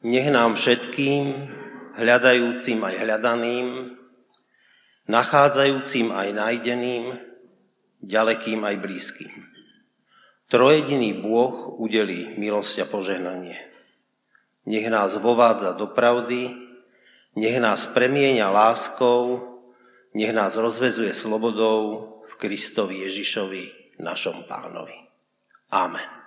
Nech nám všetkým, hľadajúcim aj hľadaným, nachádzajúcim aj nájdeným, ďalekým aj blízkym. Trojediný Bôh udelí milosť a požehnanie. Nech nás vovádza do pravdy, nech nás premieňa láskou, nech nás rozvezuje slobodou v Kristovi Ježišovi, našom pánovi. Amen.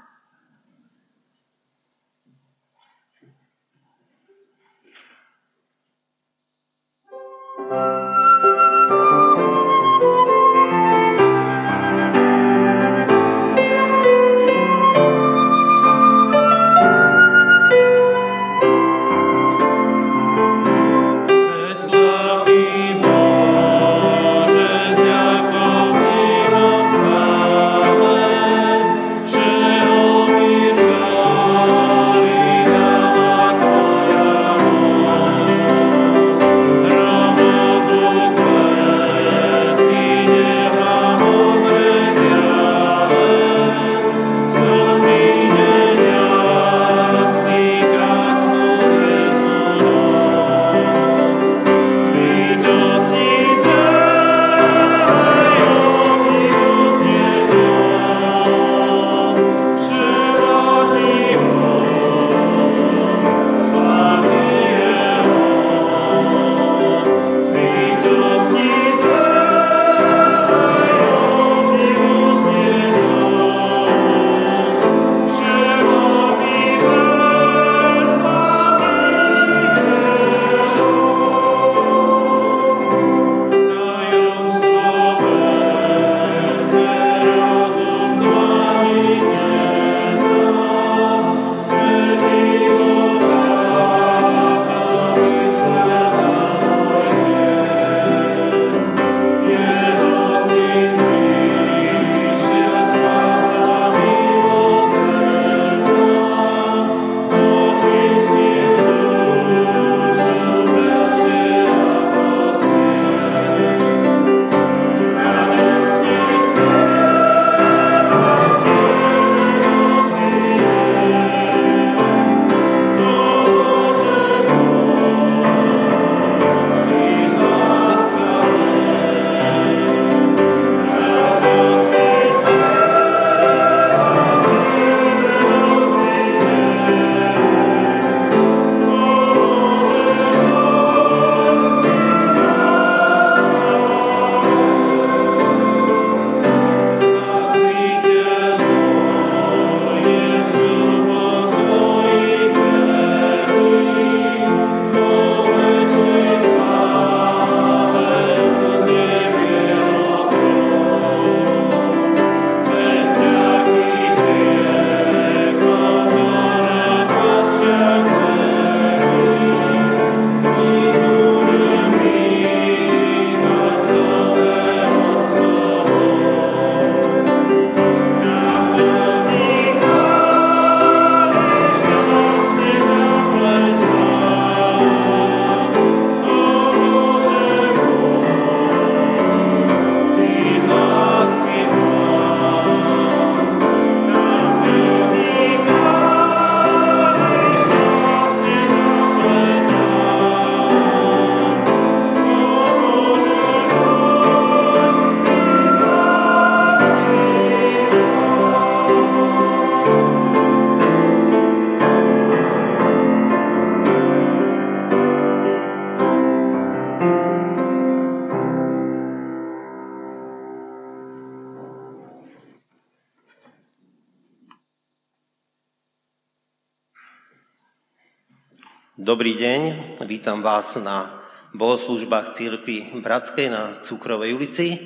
Deň, vítam vás na bohoslužbách Církvy Bratskej na Cukrovej ulici.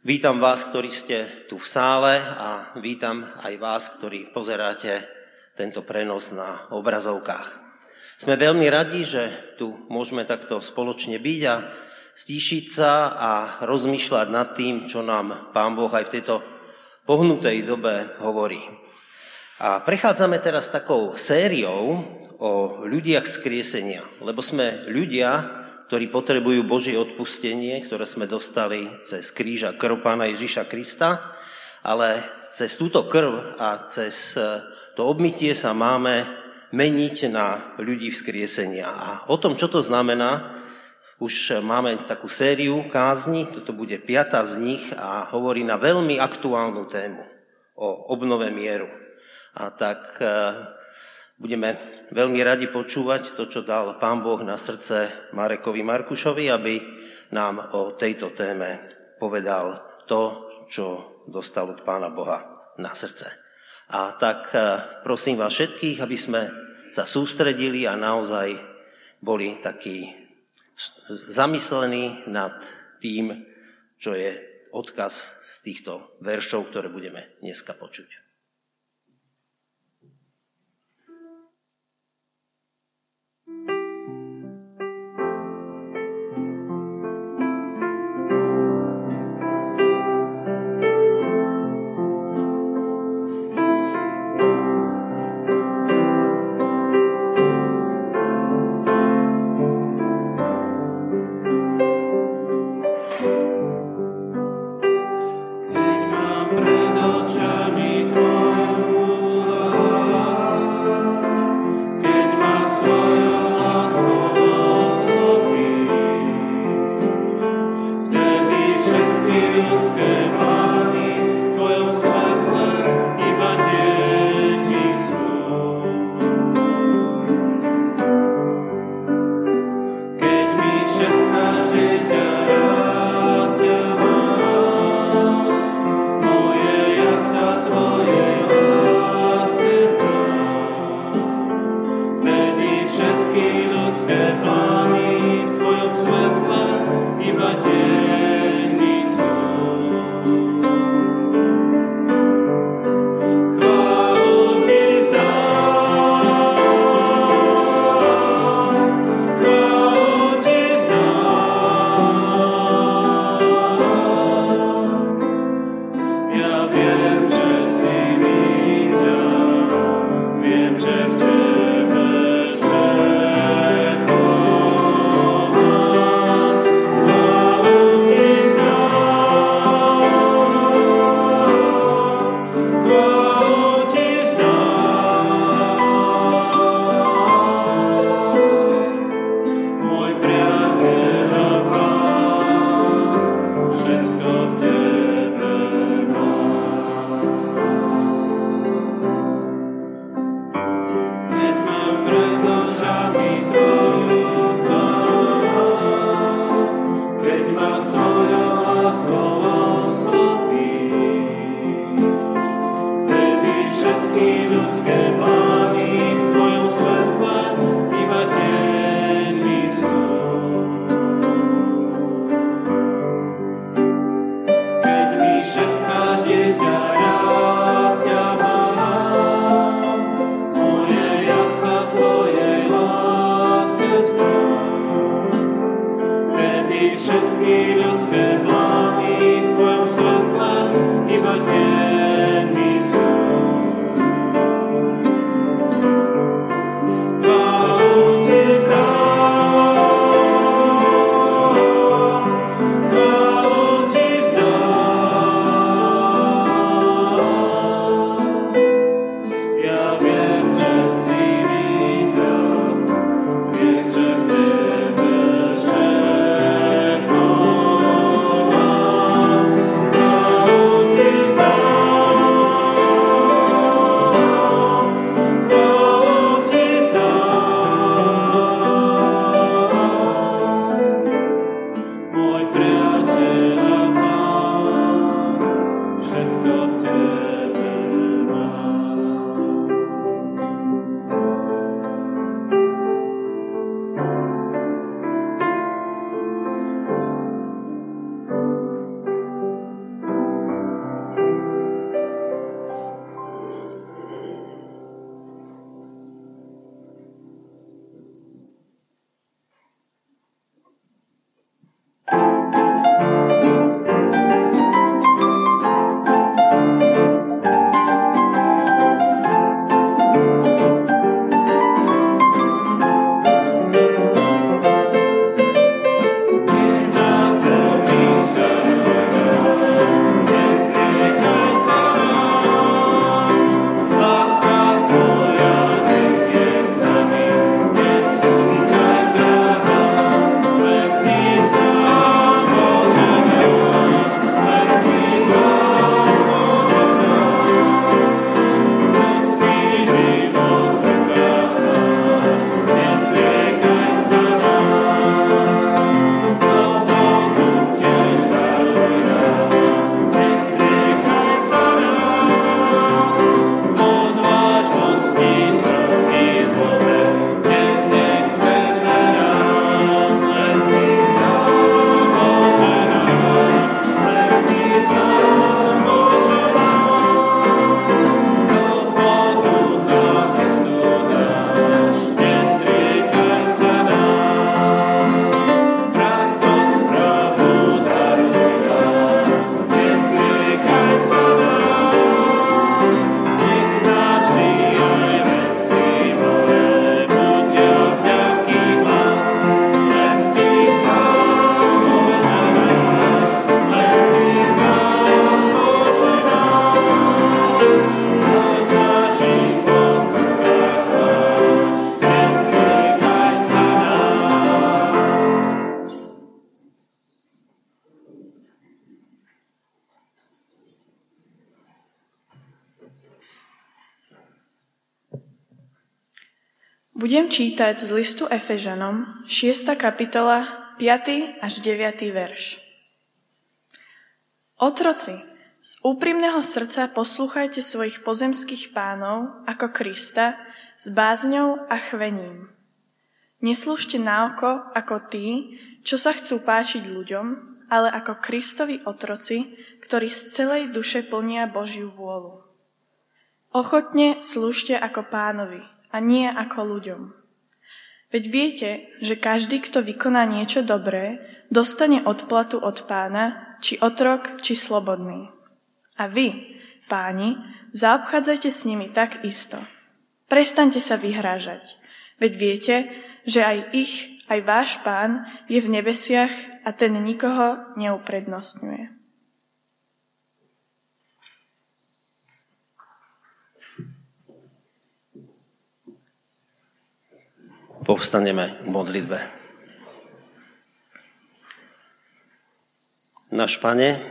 Vítam vás, ktorí ste tu v sále a vítam aj vás, ktorí pozeráte tento prenos na obrazovkách. Sme veľmi radi, že tu môžeme takto spoločne byť a stíšiť sa a rozmýšľať nad tým, čo nám Pán Boh aj v tejto pohnutej dobe hovorí. A prechádzame teraz takou sériou o ľudiach skriesenia, lebo sme ľudia, ktorí potrebujú Božie odpustenie, ktoré sme dostali cez kríža krv Pána Ježiša Krista, ale cez túto krv a cez e, to obmytie sa máme meniť na ľudí vzkriesenia. A o tom, čo to znamená, už máme takú sériu kázni, toto bude piata z nich a hovorí na veľmi aktuálnu tému o obnove mieru. A tak e, budeme veľmi radi počúvať to, čo dal Pán Boh na srdce Marekovi Markušovi, aby nám o tejto téme povedal to, čo dostal od Pána Boha na srdce. A tak e, prosím vás všetkých, aby sme sa sústredili a naozaj boli takí zamyslení nad tým, čo je odkaz z týchto veršov, ktoré budeme dneska počuť. Ja wiem, čítať z listu Efežanom, 6. kapitola, 5. až 9. verš. Otroci, z úprimného srdca poslúchajte svojich pozemských pánov ako Krista s bázňou a chvením. Neslúžte na oko ako tí, čo sa chcú páčiť ľuďom, ale ako Kristovi otroci, ktorí z celej duše plnia Božiu vôľu. Ochotne slúžte ako pánovi, a nie ako ľuďom. Veď viete, že každý, kto vykoná niečo dobré, dostane odplatu od pána, či otrok, či slobodný. A vy, páni, zaobchádzajte s nimi tak isto. Prestaňte sa vyhrážať, veď viete, že aj ich, aj váš pán je v nebesiach a ten nikoho neuprednostňuje. Povstaneme k modlitbe. Náš Pane,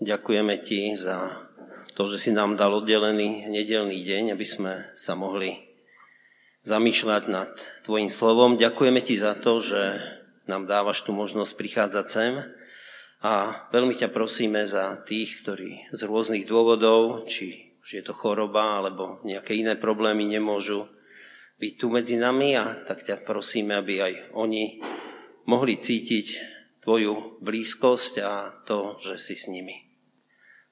ďakujeme Ti za to, že si nám dal oddelený nedelný deň, aby sme sa mohli zamýšľať nad Tvojim slovom. Ďakujeme Ti za to, že nám dávaš tú možnosť prichádzať sem a veľmi ťa prosíme za tých, ktorí z rôznych dôvodov, či už je to choroba alebo nejaké iné problémy, nemôžu byť tu medzi nami a tak ťa prosíme, aby aj oni mohli cítiť tvoju blízkosť a to, že si s nimi.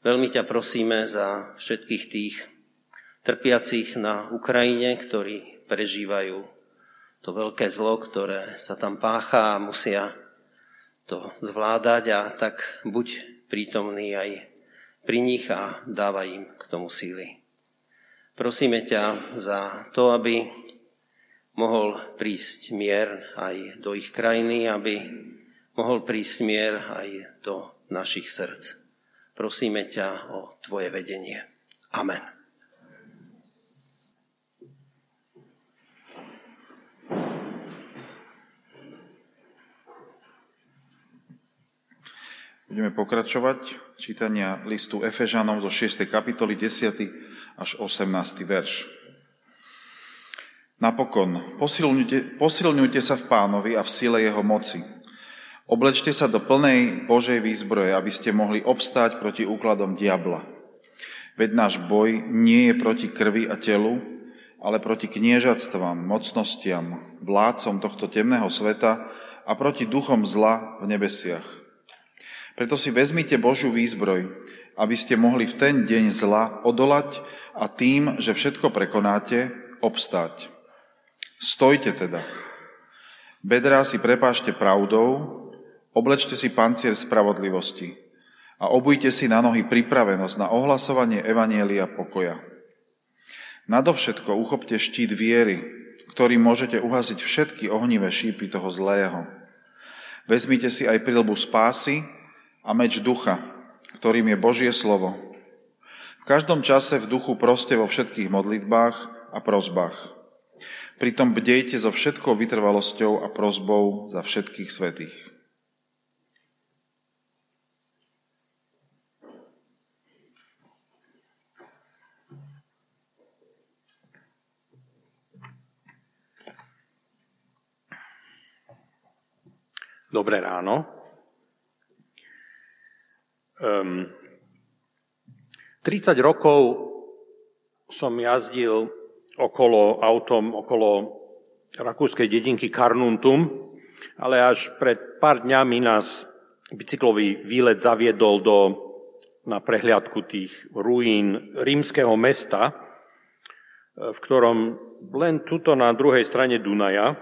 Veľmi ťa prosíme za všetkých tých trpiacich na Ukrajine, ktorí prežívajú to veľké zlo, ktoré sa tam pácha a musia to zvládať a tak buď prítomný aj pri nich a dávaj im k tomu síly. Prosíme ťa za to, aby mohol prísť mier aj do ich krajiny, aby mohol prísť mier aj do našich srdc. Prosíme ťa o Tvoje vedenie. Amen. Budeme pokračovať čítania listu Efežanom zo 6. kapitoly 10. až 18. verš. Napokon, posilňujte, posilňujte sa v pánovi a v sile jeho moci. Oblečte sa do plnej Božej výzbroje, aby ste mohli obstáť proti úkladom diabla. Veď náš boj nie je proti krvi a telu, ale proti kniežatstvám, mocnostiam, vládcom tohto temného sveta a proti duchom zla v nebesiach. Preto si vezmite Božiu výzbroj, aby ste mohli v ten deň zla odolať a tým, že všetko prekonáte, obstáť. Stojte teda. Bedrá si prepášte pravdou, oblečte si pancier spravodlivosti a obujte si na nohy pripravenosť na ohlasovanie Evanielia pokoja. Nadovšetko uchopte štít viery, ktorým môžete uhaziť všetky ohnivé šípy toho zlého. Vezmite si aj prilbu spásy a meč ducha, ktorým je Božie slovo. V každom čase v duchu proste vo všetkých modlitbách a prozbách. Pritom bdejte so všetkou vytrvalosťou a prozbou za všetkých svetých. Dobré ráno. Um, ehm, 30 rokov som jazdil okolo autom, okolo rakúskej dedinky Karnuntum, ale až pred pár dňami nás bicyklový výlet zaviedol do, na prehliadku tých ruín rímskeho mesta, v ktorom len tuto na druhej strane Dunaja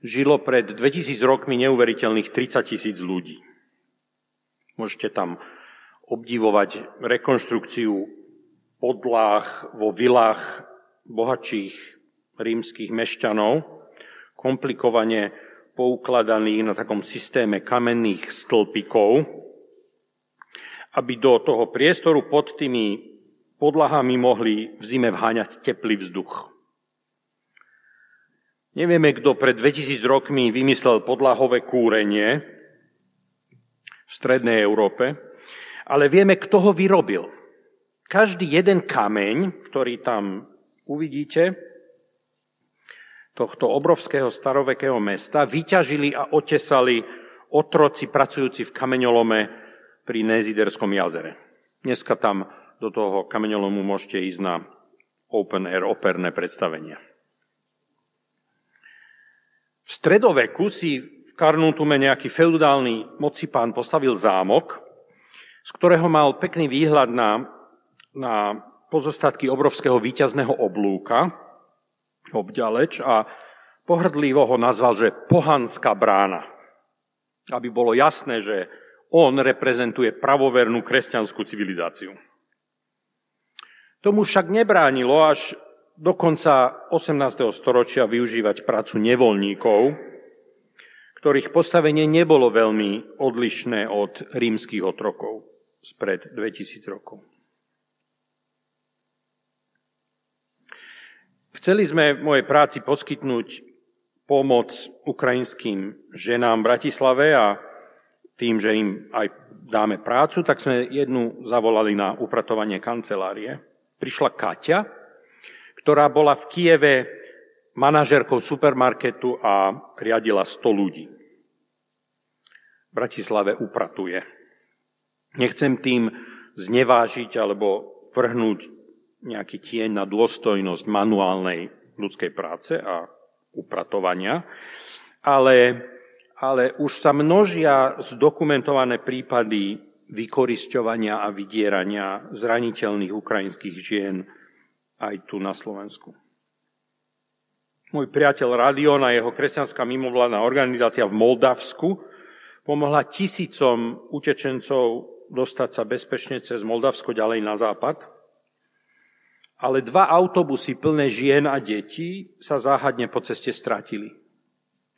žilo pred 2000 rokmi neuveriteľných 30 tisíc ľudí. Môžete tam obdivovať rekonštrukciu podlách vo vilách bohatších rímskych mešťanov, komplikovane poukladaných na takom systéme kamenných stĺpikov, aby do toho priestoru pod tými podlahami mohli v zime vháňať teplý vzduch. Nevieme, kto pred 2000 rokmi vymyslel podlahové kúrenie v strednej Európe, ale vieme, kto ho vyrobil. Každý jeden kameň, ktorý tam uvidíte, tohto obrovského starovekého mesta vyťažili a otesali otroci pracujúci v kameňolome pri Neziderskom jazere. Dneska tam do toho kameňolomu môžete ísť na open air operné predstavenia. V stredoveku si v Karnutume nejaký feudálny mocipán postavil zámok, z ktorého mal pekný výhľad na, na pozostatky obrovského víťazného oblúka, obďaleč a pohrdlivo ho nazval, že pohanská brána. Aby bolo jasné, že on reprezentuje pravovernú kresťanskú civilizáciu. Tomu však nebránilo až do konca 18. storočia využívať prácu nevoľníkov, ktorých postavenie nebolo veľmi odlišné od rímskych otrokov spred 2000 rokov. Chceli sme v mojej práci poskytnúť pomoc ukrajinským ženám v Bratislave a tým, že im aj dáme prácu, tak sme jednu zavolali na upratovanie kancelárie. Prišla Katia, ktorá bola v Kieve manažerkou supermarketu a riadila 100 ľudí. V Bratislave upratuje. Nechcem tým znevážiť alebo vrhnúť nejaký tieň na dôstojnosť manuálnej ľudskej práce a upratovania, ale, ale už sa množia zdokumentované prípady vykorisťovania a vydierania zraniteľných ukrajinských žien aj tu na Slovensku. Môj priateľ Radion a jeho kresťanská mimovládna organizácia v Moldavsku pomohla tisícom utečencov dostať sa bezpečne cez Moldavsko ďalej na západ – ale dva autobusy plné žien a detí sa záhadne po ceste stratili.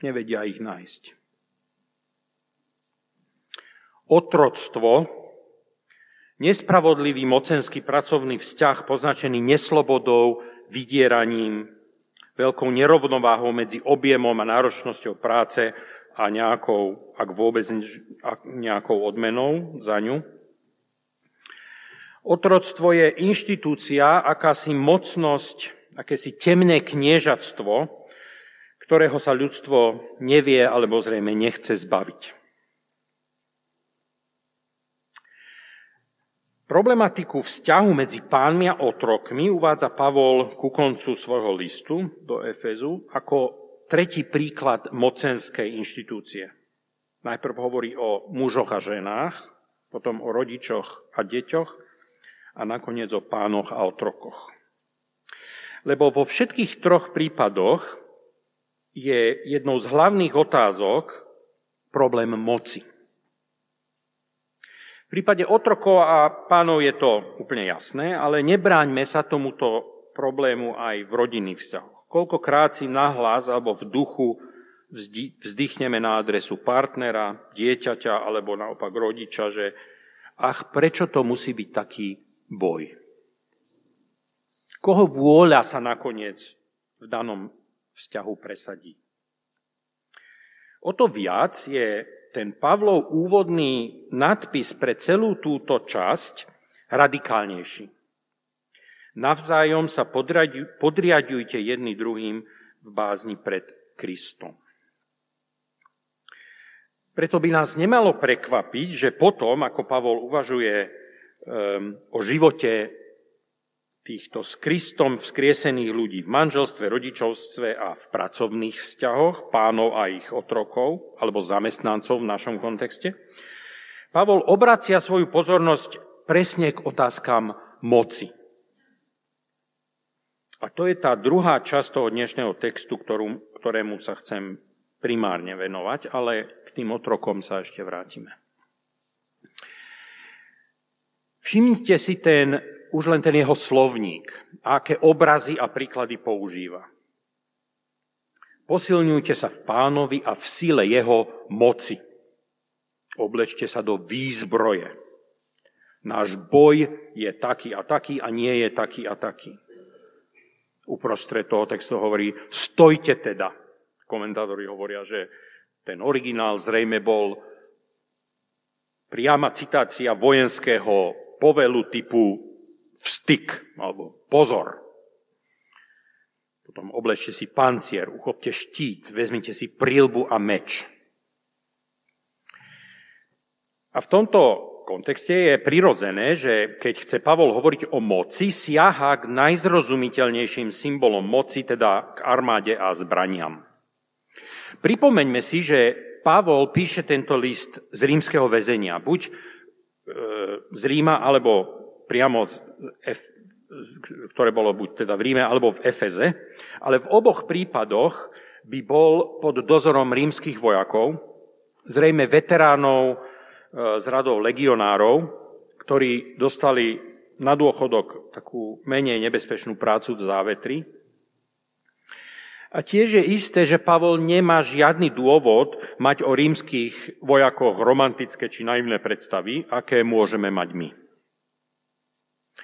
Nevedia ich nájsť. Otroctvo, nespravodlivý mocenský pracovný vzťah poznačený neslobodou, vydieraním, veľkou nerovnováhou medzi objemom a náročnosťou práce a nejakou, ak vôbec nejakou odmenou za ňu, Otroctvo je inštitúcia, akási mocnosť, akési temné kniežatstvo, ktorého sa ľudstvo nevie alebo zrejme nechce zbaviť. Problematiku vzťahu medzi pánmi a otrokmi uvádza Pavol ku koncu svojho listu do Efezu ako tretí príklad mocenskej inštitúcie. Najprv hovorí o mužoch a ženách, potom o rodičoch a deťoch a nakoniec o pánoch a otrokoch. Lebo vo všetkých troch prípadoch je jednou z hlavných otázok problém moci. V prípade otrokov a pánov je to úplne jasné, ale nebráňme sa tomuto problému aj v rodinných vzťahoch. Koľkokrát si nahlas alebo v duchu vzdychneme na adresu partnera, dieťaťa alebo naopak rodiča, že ach, prečo to musí byť taký boj. Koho vôľa sa nakoniec v danom vzťahu presadí? O to viac je ten Pavlov úvodný nadpis pre celú túto časť radikálnejší. Navzájom sa podriadujte jedný druhým v bázni pred Kristom. Preto by nás nemalo prekvapiť, že potom, ako Pavol uvažuje o živote týchto s Kristom vzkriesených ľudí v manželstve, rodičovstve a v pracovných vzťahoch, pánov a ich otrokov, alebo zamestnancov v našom kontexte, Pavol obracia svoju pozornosť presne k otázkam moci. A to je tá druhá časť toho dnešného textu, ktorú, ktorému sa chcem primárne venovať, ale k tým otrokom sa ešte vrátime. Všimnite si ten, už len ten jeho slovník, aké obrazy a príklady používa. Posilňujte sa v pánovi a v sile jeho moci. Oblečte sa do výzbroje. Náš boj je taký a taký a nie je taký a taký. Uprostred toho textu hovorí, stojte teda. Komentátori hovoria, že ten originál zrejme bol priama citácia vojenského povelu typu vstyk alebo pozor. Potom obležte si pancier, uchopte štít, vezmite si prílbu a meč. A v tomto kontexte je prirodzené, že keď chce Pavol hovoriť o moci, siaha k najzrozumiteľnejším symbolom moci, teda k armáde a zbraniam. Pripomeňme si, že Pavol píše tento list z rímskeho väzenia. Buď z Ríma, alebo priamo z F, ktoré bolo buď teda v Ríme, alebo v Efeze. Ale v oboch prípadoch by bol pod dozorom rímskych vojakov, zrejme veteránov z radov legionárov, ktorí dostali na dôchodok takú menej nebezpečnú prácu v závetri. A tiež je isté, že Pavol nemá žiadny dôvod mať o rímskych vojakoch romantické či naivné predstavy, aké môžeme mať my.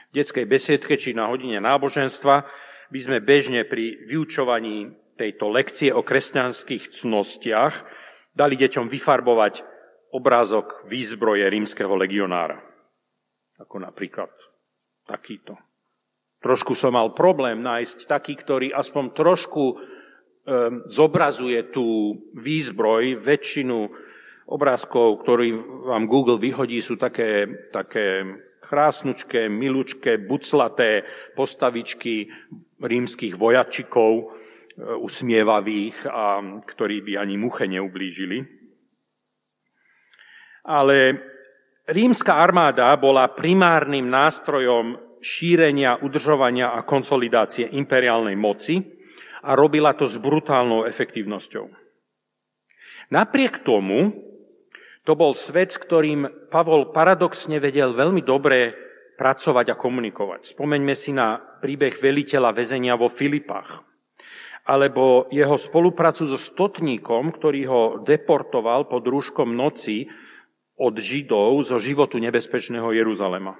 V detskej besiedke či na hodine náboženstva by sme bežne pri vyučovaní tejto lekcie o kresťanských cnostiach dali deťom vyfarbovať obrázok výzbroje rímskeho legionára. Ako napríklad takýto. Trošku som mal problém nájsť taký, ktorý aspoň trošku zobrazuje tú výzbroj. Väčšinu obrázkov, ktorý vám Google vyhodí, sú také, také krásnučké, milučké, buclaté postavičky rímskych vojačikov, e, usmievavých, a ktorí by ani muche neublížili ale rímska armáda bola primárnym nástrojom šírenia, udržovania a konsolidácie imperiálnej moci a robila to s brutálnou efektívnosťou. Napriek tomu, to bol svet, s ktorým Pavol paradoxne vedel veľmi dobre pracovať a komunikovať. Spomeňme si na príbeh veliteľa väzenia vo Filipách, alebo jeho spoluprácu so stotníkom, ktorý ho deportoval pod rúškom noci od Židov zo životu nebezpečného Jeruzalema.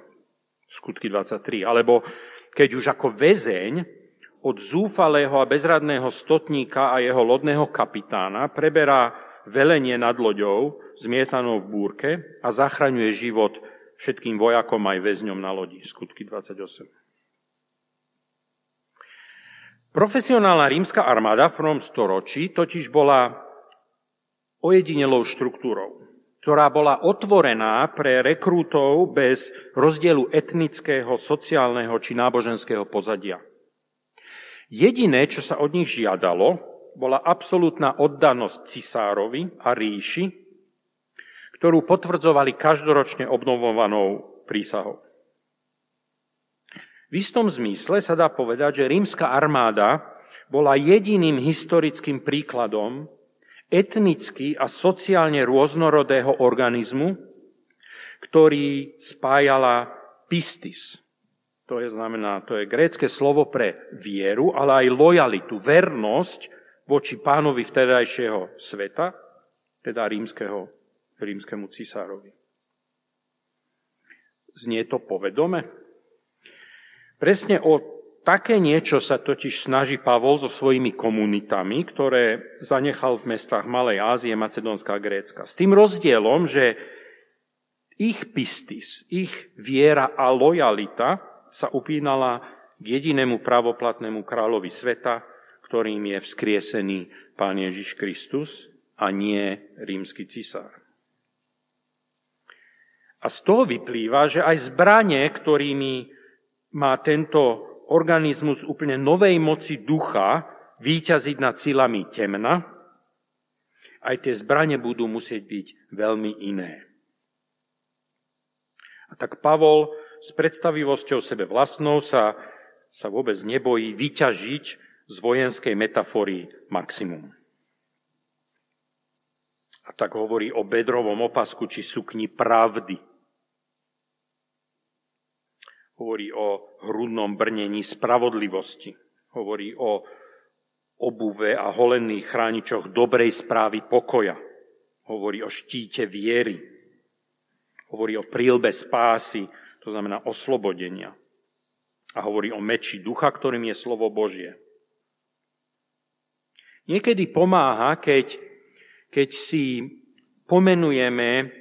Skutky 23. Alebo keď už ako väzeň od zúfalého a bezradného stotníka a jeho lodného kapitána preberá velenie nad loďou, zmietanou v búrke a zachraňuje život všetkým vojakom aj väzňom na lodi. Skutky 28. Profesionálna rímska armáda v prvom storočí totiž bola ojedinelou štruktúrou ktorá bola otvorená pre rekrútov bez rozdielu etnického, sociálneho či náboženského pozadia. Jediné, čo sa od nich žiadalo, bola absolútna oddanosť cisárovi a ríši, ktorú potvrdzovali každoročne obnovovanou prísahou. V istom zmysle sa dá povedať, že rímska armáda bola jediným historickým príkladom etnicky a sociálne rôznorodého organizmu, ktorý spájala pistis. To je znamená, to je grécke slovo pre vieru, ale aj lojalitu, vernosť voči pánovi vtedajšieho sveta, teda rímskeho, rímskemu cisárovi. Znie to povedome? Presne o Také niečo sa totiž snaží Pavol so svojimi komunitami, ktoré zanechal v mestách Malej Ázie, Macedónska a Grécka. S tým rozdielom, že ich pistis, ich viera a lojalita sa upínala k jedinému pravoplatnému kráľovi sveta, ktorým je vzkriesený Pán Ježiš Kristus a nie rímsky cisár. A z toho vyplýva, že aj zbranie, ktorými má tento organizmus úplne novej moci ducha výťaziť nad silami temna, aj tie zbranie budú musieť byť veľmi iné. A tak Pavol s predstavivosťou sebe vlastnou sa, sa vôbec nebojí vyťažiť z vojenskej metafory maximum. A tak hovorí o bedrovom opasku či sukni pravdy, Hovorí o hrudnom brnení spravodlivosti. Hovorí o obuve a holených chráničoch dobrej správy pokoja. Hovorí o štíte viery. Hovorí o prílbe spásy, to znamená oslobodenia. A hovorí o meči ducha, ktorým je slovo Božie. Niekedy pomáha, keď, keď si pomenujeme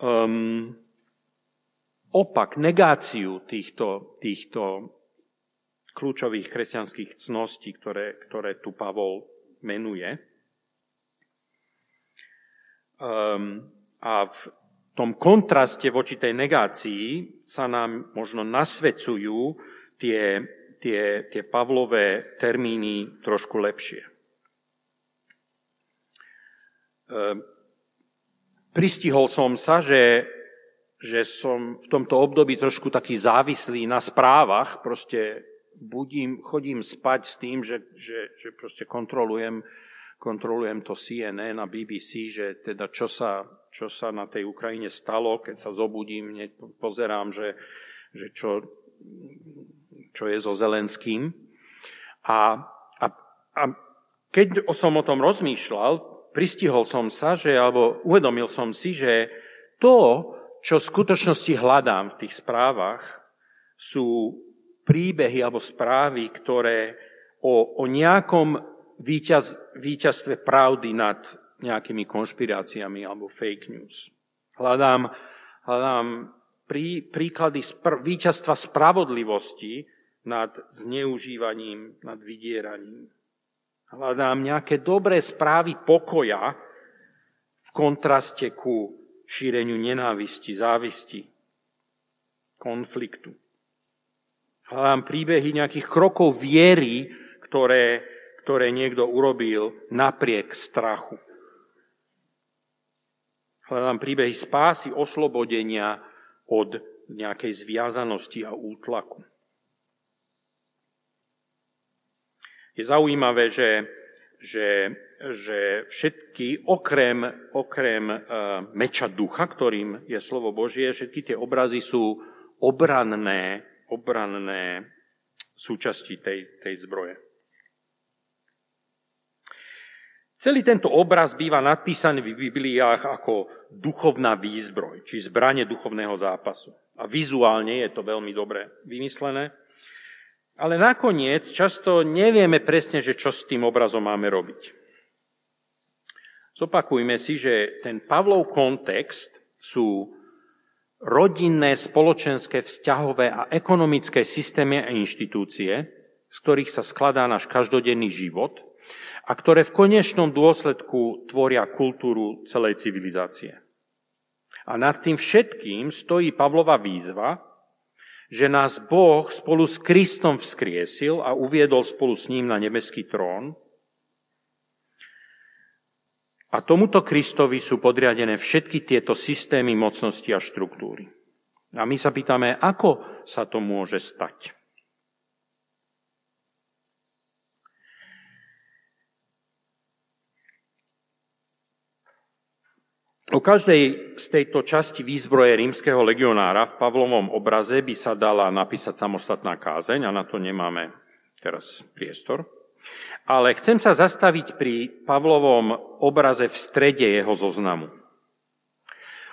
um, opak, negáciu týchto, týchto kľúčových kresťanských cností, ktoré, ktoré tu Pavol menuje. Um, a v tom kontraste voči tej negácii sa nám možno nasvedcujú tie, tie, tie Pavlové termíny trošku lepšie. Um, pristihol som sa, že že som v tomto období trošku taký závislý na správach, proste budím, chodím spať s tým, že, že, že proste kontrolujem, kontrolujem to CNN a BBC, že teda čo sa, čo sa na tej Ukrajine stalo, keď sa zobudím, pozerám, že, že čo, čo je so Zelenským. A, a, a keď som o tom rozmýšľal, pristihol som sa, že, alebo uvedomil som si, že to, čo v skutočnosti hľadám v tých správach, sú príbehy alebo správy, ktoré o, o nejakom víťaz, víťazstve pravdy nad nejakými konšpiráciami alebo fake news. Hľadám, hľadám prí, príklady spr- víťazstva spravodlivosti nad zneužívaním, nad vydieraním. Hľadám nejaké dobré správy pokoja v kontraste ku šíreniu nenávisti, závisti, konfliktu. Hľadám príbehy nejakých krokov viery, ktoré, ktoré niekto urobil napriek strachu. Hľadám príbehy spásy, oslobodenia od nejakej zviazanosti a útlaku. Je zaujímavé, že, že že všetky, okrem, okrem uh, meča ducha, ktorým je slovo Božie, všetky tie obrazy sú obranné, obranné súčasti tej, tej zbroje. Celý tento obraz býva nadpísaný v Bibliách ako duchovná výzbroj, či zbranie duchovného zápasu. A vizuálne je to veľmi dobre vymyslené. Ale nakoniec často nevieme presne, že čo s tým obrazom máme robiť. Zopakujme si, že ten Pavlov kontext sú rodinné, spoločenské, vzťahové a ekonomické systémy a inštitúcie, z ktorých sa skladá náš každodenný život a ktoré v konečnom dôsledku tvoria kultúru celej civilizácie. A nad tým všetkým stojí Pavlova výzva, že nás Boh spolu s Kristom vzkriesil a uviedol spolu s ním na nebeský trón a tomuto Kristovi sú podriadené všetky tieto systémy mocnosti a štruktúry. A my sa pýtame, ako sa to môže stať. O každej z tejto časti výzbroje rímskeho legionára v Pavlovom obraze by sa dala napísať samostatná kázeň a na to nemáme teraz priestor. Ale chcem sa zastaviť pri Pavlovom obraze v strede jeho zoznamu.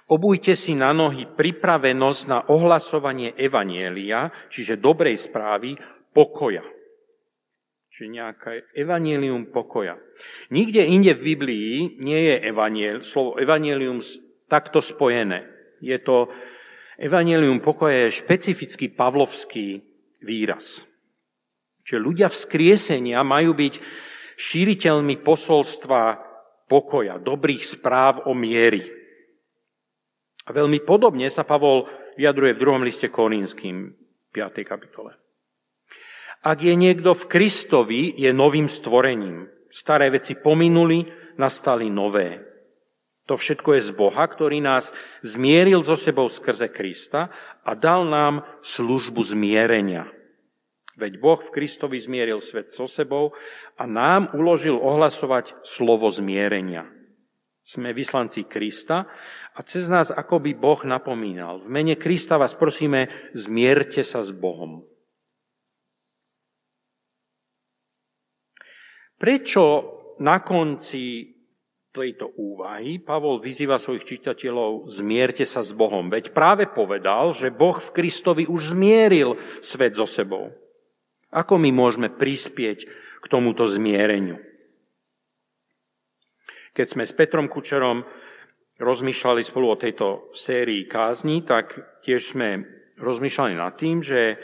Obujte si na nohy pripravenosť na ohlasovanie evanielia, čiže dobrej správy, pokoja. Čiže nejaké evanielium pokoja. Nikde inde v Biblii nie je evaniel, slovo evanielium takto spojené. Je to evanielium pokoja je špecifický pavlovský výraz. Čiže ľudia vzkriesenia majú byť šíriteľmi posolstva pokoja, dobrých správ o miery. A veľmi podobne sa Pavol vyjadruje v druhom liste Korínským, 5. kapitole. Ak je niekto v Kristovi, je novým stvorením. Staré veci pominuli, nastali nové. To všetko je z Boha, ktorý nás zmieril so sebou skrze Krista a dal nám službu zmierenia. Veď Boh v Kristovi zmieril svet so sebou a nám uložil ohlasovať slovo zmierenia. Sme vyslanci Krista a cez nás akoby Boh napomínal. V mene Krista vás prosíme, zmierte sa s Bohom. Prečo na konci tejto úvahy Pavol vyzýva svojich čitateľov, zmierte sa s Bohom. Veď práve povedal, že Boh v Kristovi už zmieril svet so sebou. Ako my môžeme prispieť k tomuto zmiereniu? Keď sme s Petrom Kučerom rozmýšľali spolu o tejto sérii kázni, tak tiež sme rozmýšľali nad tým, že,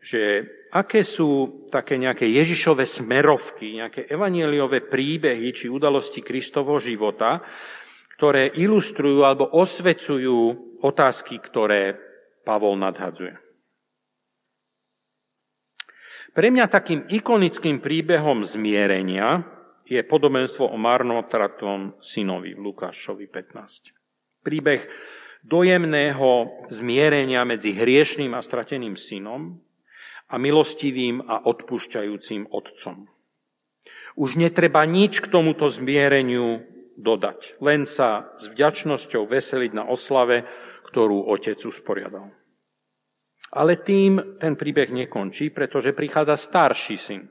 že aké sú také nejaké Ježišové smerovky, nejaké evanieliové príbehy či udalosti Kristovho života, ktoré ilustrujú alebo osvecujú otázky, ktoré Pavol nadhadzuje. Pre mňa takým ikonickým príbehom zmierenia je podobenstvo o marnotratom synovi v Lukášovi 15. Príbeh dojemného zmierenia medzi hriešným a strateným synom a milostivým a odpúšťajúcim otcom. Už netreba nič k tomuto zmiereniu dodať, len sa s vďačnosťou veseliť na oslave, ktorú otec usporiadal. Ale tým ten príbeh nekončí, pretože prichádza starší syn.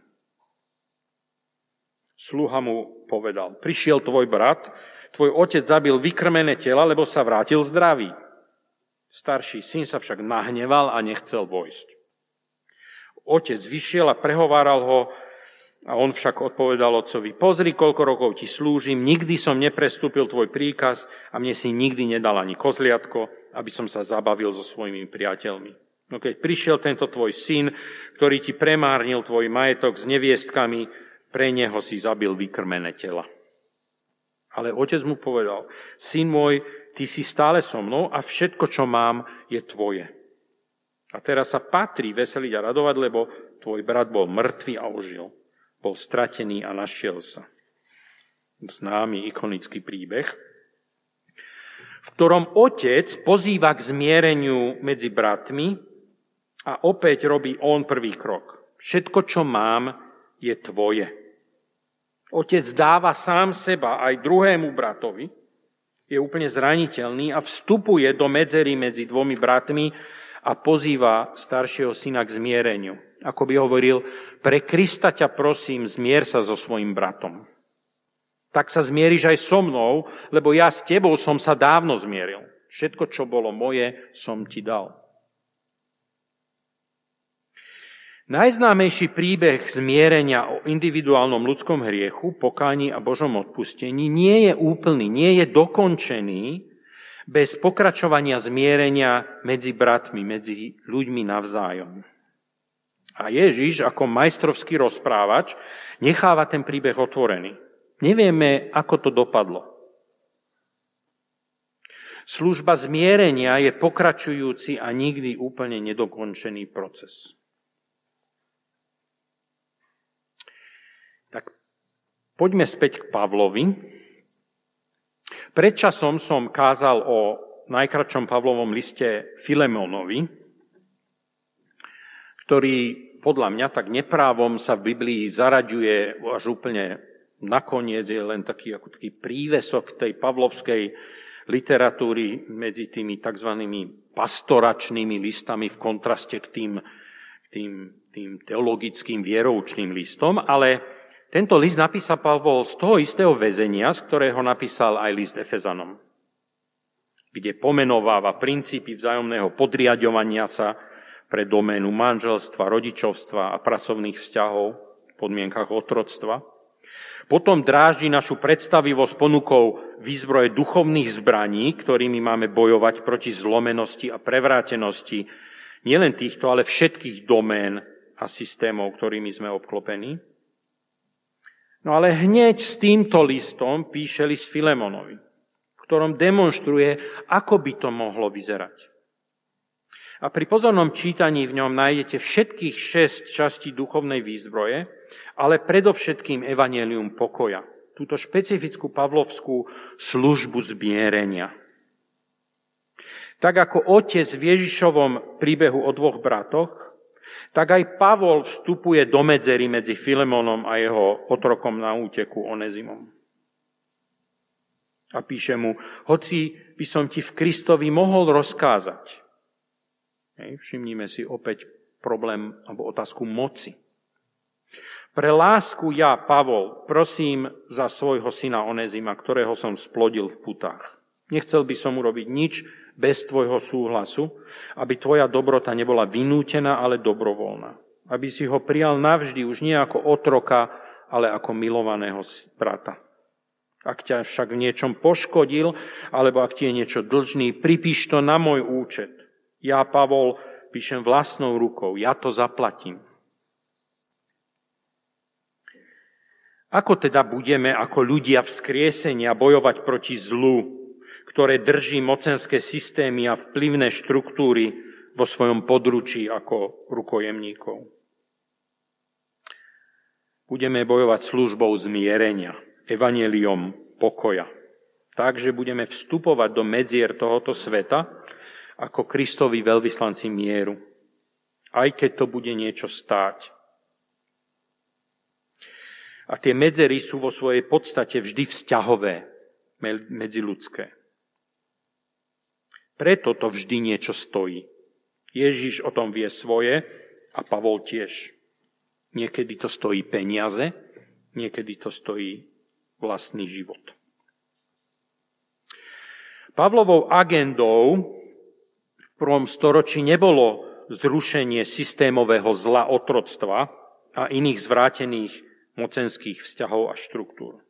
Sluha mu povedal, prišiel tvoj brat, tvoj otec zabil vykrmené tela, lebo sa vrátil zdravý. Starší syn sa však nahneval a nechcel vojsť. Otec vyšiel a prehováral ho, a on však odpovedal otcovi, pozri, koľko rokov ti slúžim, nikdy som neprestúpil tvoj príkaz a mne si nikdy nedal ani kozliatko, aby som sa zabavil so svojimi priateľmi. No keď prišiel tento tvoj syn, ktorý ti premárnil tvoj majetok s neviestkami, pre neho si zabil vykrmené tela. Ale otec mu povedal, syn môj, ty si stále so mnou a všetko, čo mám, je tvoje. A teraz sa patrí veseliť a radovať, lebo tvoj brat bol mŕtvý a ožil. Bol stratený a našiel sa. Známy ikonický príbeh, v ktorom otec pozýva k zmiereniu medzi bratmi a opäť robí on prvý krok. Všetko, čo mám, je tvoje. Otec dáva sám seba aj druhému bratovi, je úplne zraniteľný a vstupuje do medzery medzi dvomi bratmi a pozýva staršieho syna k zmiereniu. Ako by hovoril, pre Krista ťa prosím, zmier sa so svojim bratom. Tak sa zmieriš aj so mnou, lebo ja s tebou som sa dávno zmieril. Všetko, čo bolo moje, som ti dal. Najznámejší príbeh zmierenia o individuálnom ľudskom hriechu, pokáni a Božom odpustení nie je úplný, nie je dokončený bez pokračovania zmierenia medzi bratmi, medzi ľuďmi navzájom. A Ježiš ako majstrovský rozprávač necháva ten príbeh otvorený. Nevieme, ako to dopadlo. Služba zmierenia je pokračujúci a nikdy úplne nedokončený proces. Poďme späť k Pavlovi. Predčasom som kázal o najkračom Pavlovom liste Filemonovi, ktorý podľa mňa tak neprávom sa v Biblii zaraďuje až úplne nakoniec, je len taký, ako taký prívesok tej pavlovskej literatúry medzi tými tzv. pastoračnými listami v kontraste k tým, tým, tým teologickým vieroučným listom, ale tento list napísal Pavol z toho istého väzenia, z ktorého napísal aj list Efezanom, kde pomenováva princípy vzájomného podriadovania sa pre doménu manželstva, rodičovstva a pracovných vzťahov v podmienkach otroctva. Potom dráždi našu predstavivosť ponukou výzbroje duchovných zbraní, ktorými máme bojovať proti zlomenosti a prevrátenosti nielen týchto, ale všetkých domén a systémov, ktorými sme obklopení. No ale hneď s týmto listom píše list Filemonovi, v ktorom demonstruje, ako by to mohlo vyzerať. A pri pozornom čítaní v ňom nájdete všetkých šesť častí duchovnej výzbroje, ale predovšetkým evanelium pokoja. Túto špecifickú pavlovskú službu zmierenia. Tak ako otec v Ježišovom príbehu o dvoch bratoch tak aj Pavol vstupuje do medzery medzi Filemonom a jeho otrokom na úteku Onezimom. A píše mu, hoci by som ti v Kristovi mohol rozkázať. Hej, všimnime si opäť problém alebo otázku moci. Pre lásku ja, Pavol, prosím za svojho syna Onezima, ktorého som splodil v putách. Nechcel by som urobiť nič, bez tvojho súhlasu, aby tvoja dobrota nebola vynútená, ale dobrovoľná. Aby si ho prijal navždy, už nie ako otroka, ale ako milovaného brata. Ak ťa však v niečom poškodil, alebo ak ti je niečo dlžný, pripíš to na môj účet. Ja, Pavol, píšem vlastnou rukou, ja to zaplatím. Ako teda budeme ako ľudia vzkriesenia bojovať proti zlu, ktoré drží mocenské systémy a vplyvné štruktúry vo svojom područí ako rukojemníkov? Budeme bojovať službou zmierenia, evaneliom pokoja. Takže budeme vstupovať do medzier tohoto sveta ako Kristovi veľvyslanci mieru. Aj keď to bude niečo stáť. A tie medzery sú vo svojej podstate vždy vzťahové, medziludské. Preto to vždy niečo stojí. Ježiš o tom vie svoje a Pavol tiež. Niekedy to stojí peniaze, niekedy to stojí vlastný život. Pavlovou agendou v prvom storočí nebolo zrušenie systémového zla otroctva a iných zvrátených mocenských vzťahov a štruktúr.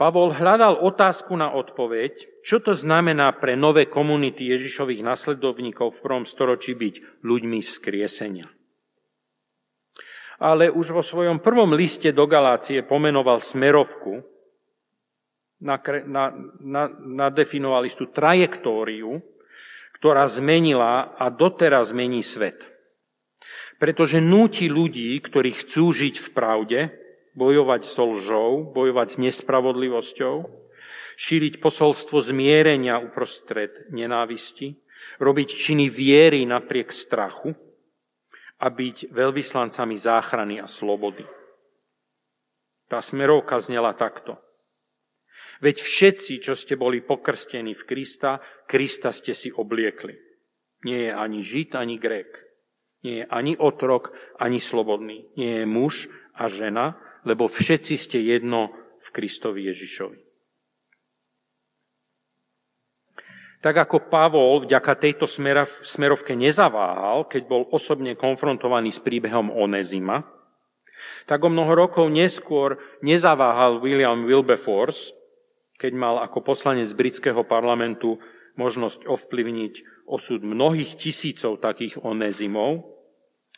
Pavol hľadal otázku na odpoveď, čo to znamená pre nové komunity Ježišových nasledovníkov v prvom storočí byť ľuďmi vzkriesenia. Ale už vo svojom prvom liste do Galácie pomenoval smerovku, nadefinoval istú trajektóriu, ktorá zmenila a doteraz zmení svet pretože núti ľudí, ktorí chcú žiť v pravde, bojovať s lžou, bojovať s nespravodlivosťou, šíriť posolstvo zmierenia uprostred nenávisti, robiť činy viery napriek strachu a byť veľvyslancami záchrany a slobody. Tá smerovka znela takto. Veď všetci, čo ste boli pokrstení v Krista, Krista ste si obliekli. Nie je ani Žid, ani Grék nie je ani otrok, ani slobodný. Nie je muž a žena, lebo všetci ste jedno v Kristovi Ježišovi. Tak ako Pavol vďaka tejto smerovke nezaváhal, keď bol osobne konfrontovaný s príbehom Onezima, tak o mnoho rokov neskôr nezaváhal William Wilberforce, keď mal ako poslanec britského parlamentu možnosť ovplyvniť osud mnohých tisícov takých onezimov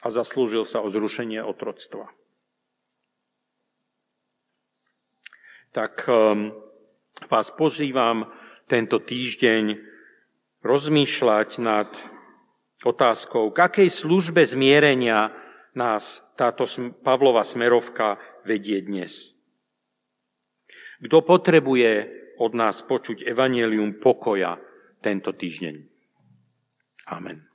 a zaslúžil sa o zrušenie otroctva. Tak um, vás pozývam tento týždeň rozmýšľať nad otázkou, k akej službe zmierenia nás táto Pavlova smerovka vedie dnes. Kto potrebuje od nás počuť evanelium pokoja tento týždeň? Amen.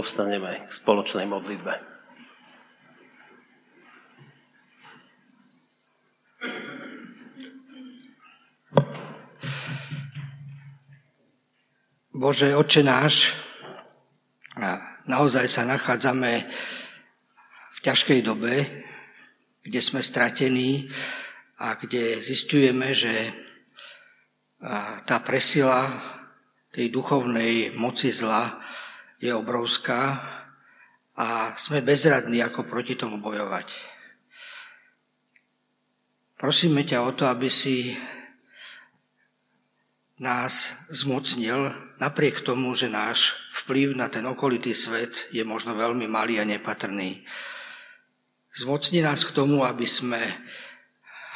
Povstaneme k spoločnej modlitbe. Bože, oče náš, naozaj sa nachádzame v ťažkej dobe, kde sme stratení a kde zistujeme, že tá presila tej duchovnej moci zla je obrovská a sme bezradní, ako proti tomu bojovať. Prosíme ťa o to, aby si nás zmocnil, napriek tomu, že náš vplyv na ten okolitý svet je možno veľmi malý a nepatrný. Zmocni nás k tomu, aby sme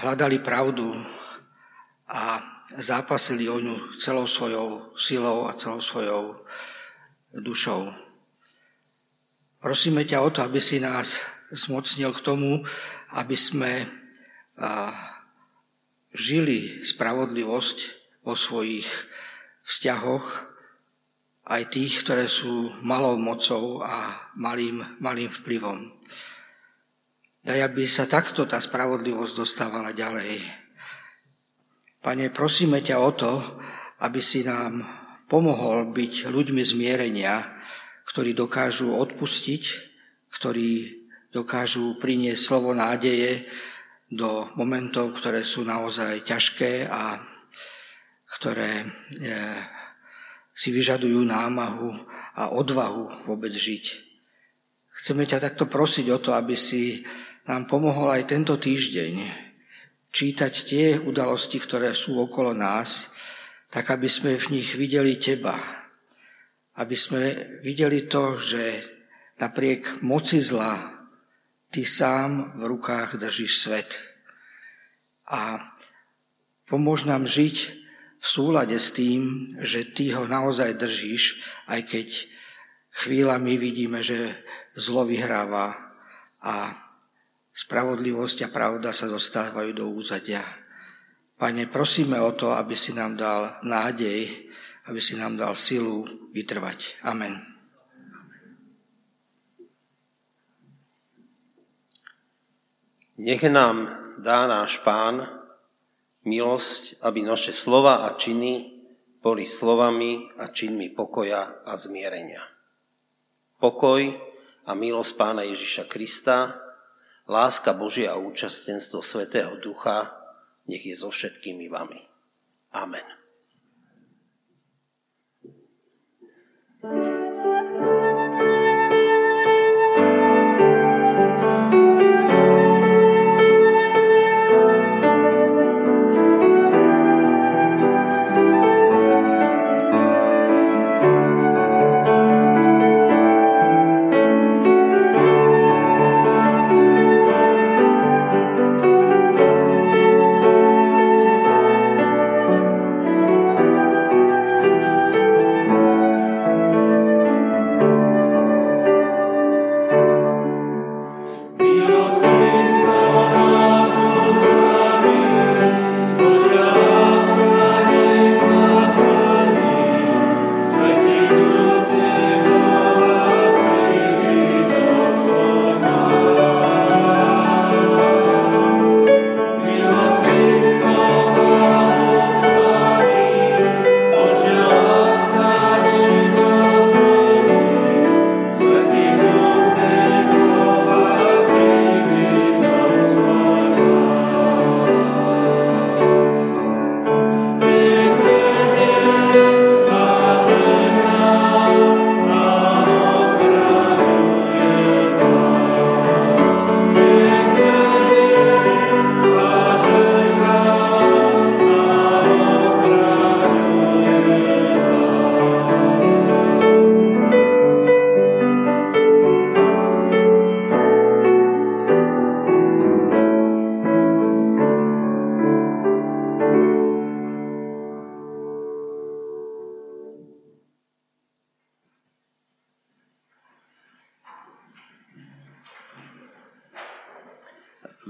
hľadali pravdu a zápasili o ňu celou svojou silou a celou svojou dušou. Prosíme ťa o to, aby si nás zmocnil k tomu, aby sme žili spravodlivosť vo svojich vzťahoch, aj tých, ktoré sú malou mocou a malým, malým vplyvom. Daj, aby sa takto tá spravodlivosť dostávala ďalej. Pane, prosíme ťa o to, aby si nám pomohol byť ľuďmi zmierenia, ktorí dokážu odpustiť, ktorí dokážu priniesť slovo nádeje do momentov, ktoré sú naozaj ťažké a ktoré e, si vyžadujú námahu a odvahu vôbec žiť. Chceme ťa takto prosiť o to, aby si nám pomohol aj tento týždeň čítať tie udalosti, ktoré sú okolo nás tak aby sme v nich videli Teba. Aby sme videli to, že napriek moci zla Ty sám v rukách držíš svet. A pomôž nám žiť v súlade s tým, že Ty ho naozaj držíš, aj keď chvíľami vidíme, že zlo vyhráva a spravodlivosť a pravda sa dostávajú do úzadia. Pane, prosíme o to, aby si nám dal nádej, aby si nám dal silu vytrvať. Amen. Nech nám dá náš Pán milosť, aby naše slova a činy boli slovami a činmi pokoja a zmierenia. Pokoj a milosť Pána Ježiša Krista, láska Božia a účastenstvo Svetého Ducha nech je so všetkými vami. Amen.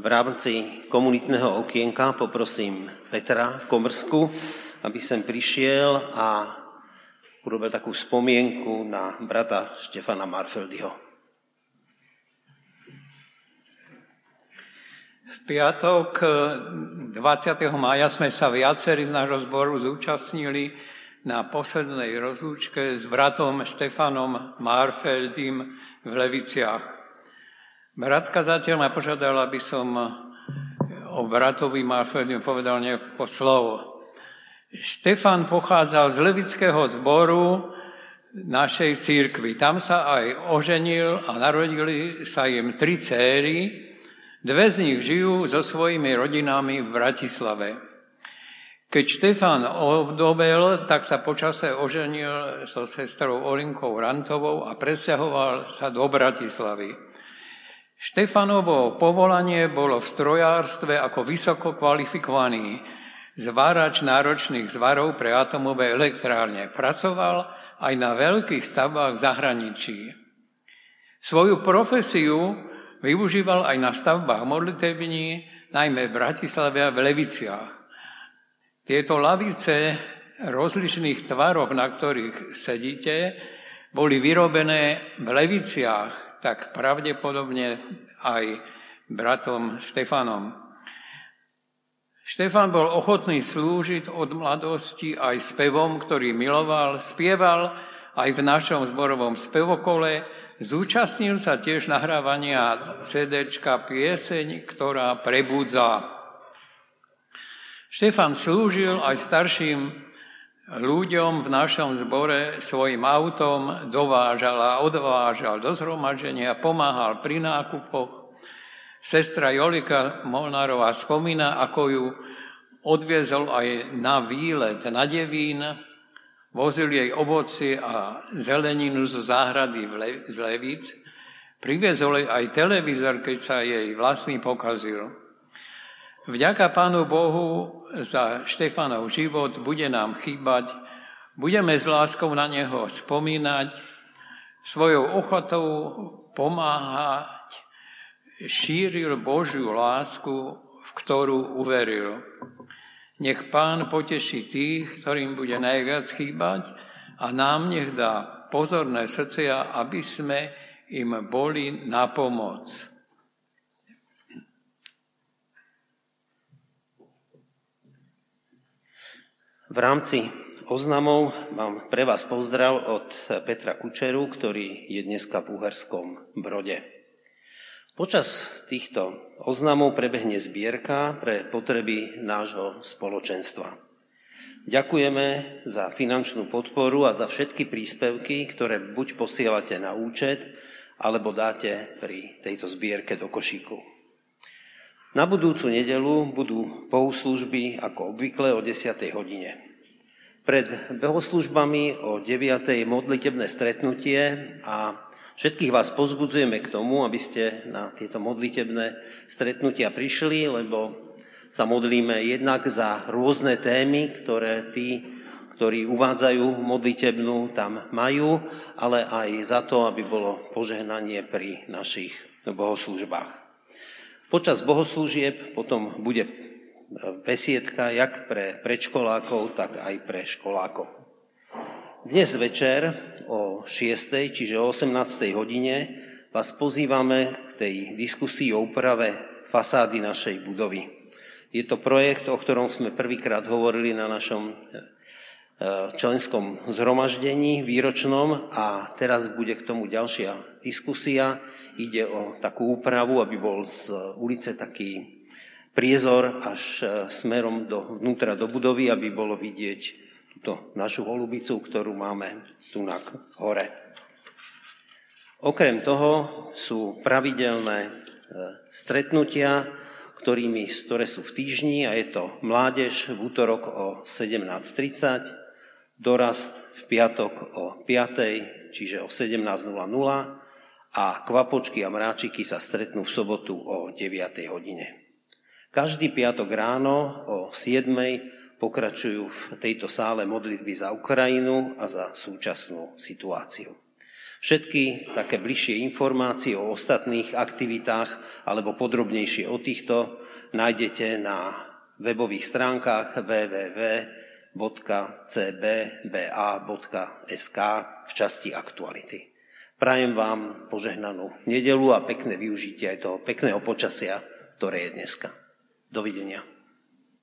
Rámci komunitného okienka poprosím Petra Komrsku, aby sem prišiel a urobil takú spomienku na brata Štefana Marfeldyho. V piatok 20. mája sme sa viacerí z nášho zboru zúčastnili na poslednej rozlúčke s bratom Štefanom Marfeldym v Leviciach. Brat kazateľ ma požiadal, aby som o bratovi Marfeldym povedal nejaké slovo. Štefan pochádzal z levického zboru našej církvy. Tam sa aj oženil a narodili sa im tri céry. Dve z nich žijú so svojimi rodinami v Bratislave. Keď Štefan obdobel, tak sa počase oženil so sestrou Olinkou Rantovou a presťahoval sa do Bratislavy. Štefanovo povolanie bolo v strojárstve ako vysoko kvalifikovaný zvárač náročných zvarov pre atomové elektrárne. Pracoval aj na veľkých stavbách v zahraničí. Svoju profesiu využíval aj na stavbách modlitební, najmä v Bratislave a v Leviciach. Tieto lavice rozličných tvarov, na ktorých sedíte, boli vyrobené v Leviciach, tak pravdepodobne aj bratom Štefanom. Štefan bol ochotný slúžiť od mladosti aj spevom, ktorý miloval, spieval aj v našom zborovom spevokole, zúčastnil sa tiež nahrávania CDčka pieseň, ktorá prebudza. Štefan slúžil aj starším ľuďom v našom zbore svojim autom, dovážal a odvážal do zhromaženia, pomáhal pri nákupoch, Sestra Jolika Molnárová spomína, ako ju odviezol aj na výlet na Devín, vozil jej ovoci a zeleninu zo záhrady z Levíc, priviezol aj televízor, keď sa jej vlastný pokazil. Vďaka Pánu Bohu za Štefanov život bude nám chýbať, budeme s láskou na neho spomínať, svojou ochotou pomáhať šíril Božiu lásku, v ktorú uveril. Nech Pán poteší tých, ktorým bude najviac chýbať a nám nech dá pozorné srdcia, aby sme im boli na pomoc. V rámci oznamov mám pre vás pozdrav od Petra Kučeru, ktorý je dneska v Uherskom Brode. Počas týchto oznamov prebehne zbierka pre potreby nášho spoločenstva. Ďakujeme za finančnú podporu a za všetky príspevky, ktoré buď posielate na účet, alebo dáte pri tejto zbierke do košíku. Na budúcu nedelu budú bohoslužby ako obvykle o 10. hodine. Pred bohoslužbami o 9. modlitebné stretnutie a Všetkých vás pozbudzujeme k tomu, aby ste na tieto modlitebné stretnutia prišli, lebo sa modlíme jednak za rôzne témy, ktoré tí, ktorí uvádzajú modlitebnú, tam majú, ale aj za to, aby bolo požehnanie pri našich bohoslúžbách. Počas bohoslúžieb potom bude besiedka jak pre predškolákov, tak aj pre školákov. Dnes večer o 6. čiže o 18. hodine vás pozývame k tej diskusii o úprave fasády našej budovy. Je to projekt, o ktorom sme prvýkrát hovorili na našom e, členskom zhromaždení výročnom a teraz bude k tomu ďalšia diskusia. Ide o takú úpravu, aby bol z ulice taký priezor až e, smerom do, vnútra do budovy, aby bolo vidieť túto našu holubicu, ktorú máme tu na hore. Okrem toho sú pravidelné e, stretnutia, ktorými, ktoré sú v týždni a je to mládež v útorok o 17.30, dorast v piatok o 5.00, čiže o 17.00 a kvapočky a mráčiky sa stretnú v sobotu o 9. hodine. Každý piatok ráno o 7 pokračujú v tejto sále modlitby za Ukrajinu a za súčasnú situáciu. Všetky také bližšie informácie o ostatných aktivitách alebo podrobnejšie o týchto nájdete na webových stránkach www.cbba.sk v časti aktuality. Prajem vám požehnanú nedelu a pekné využitie aj toho pekného počasia, ktoré je dneska. Dovidenia.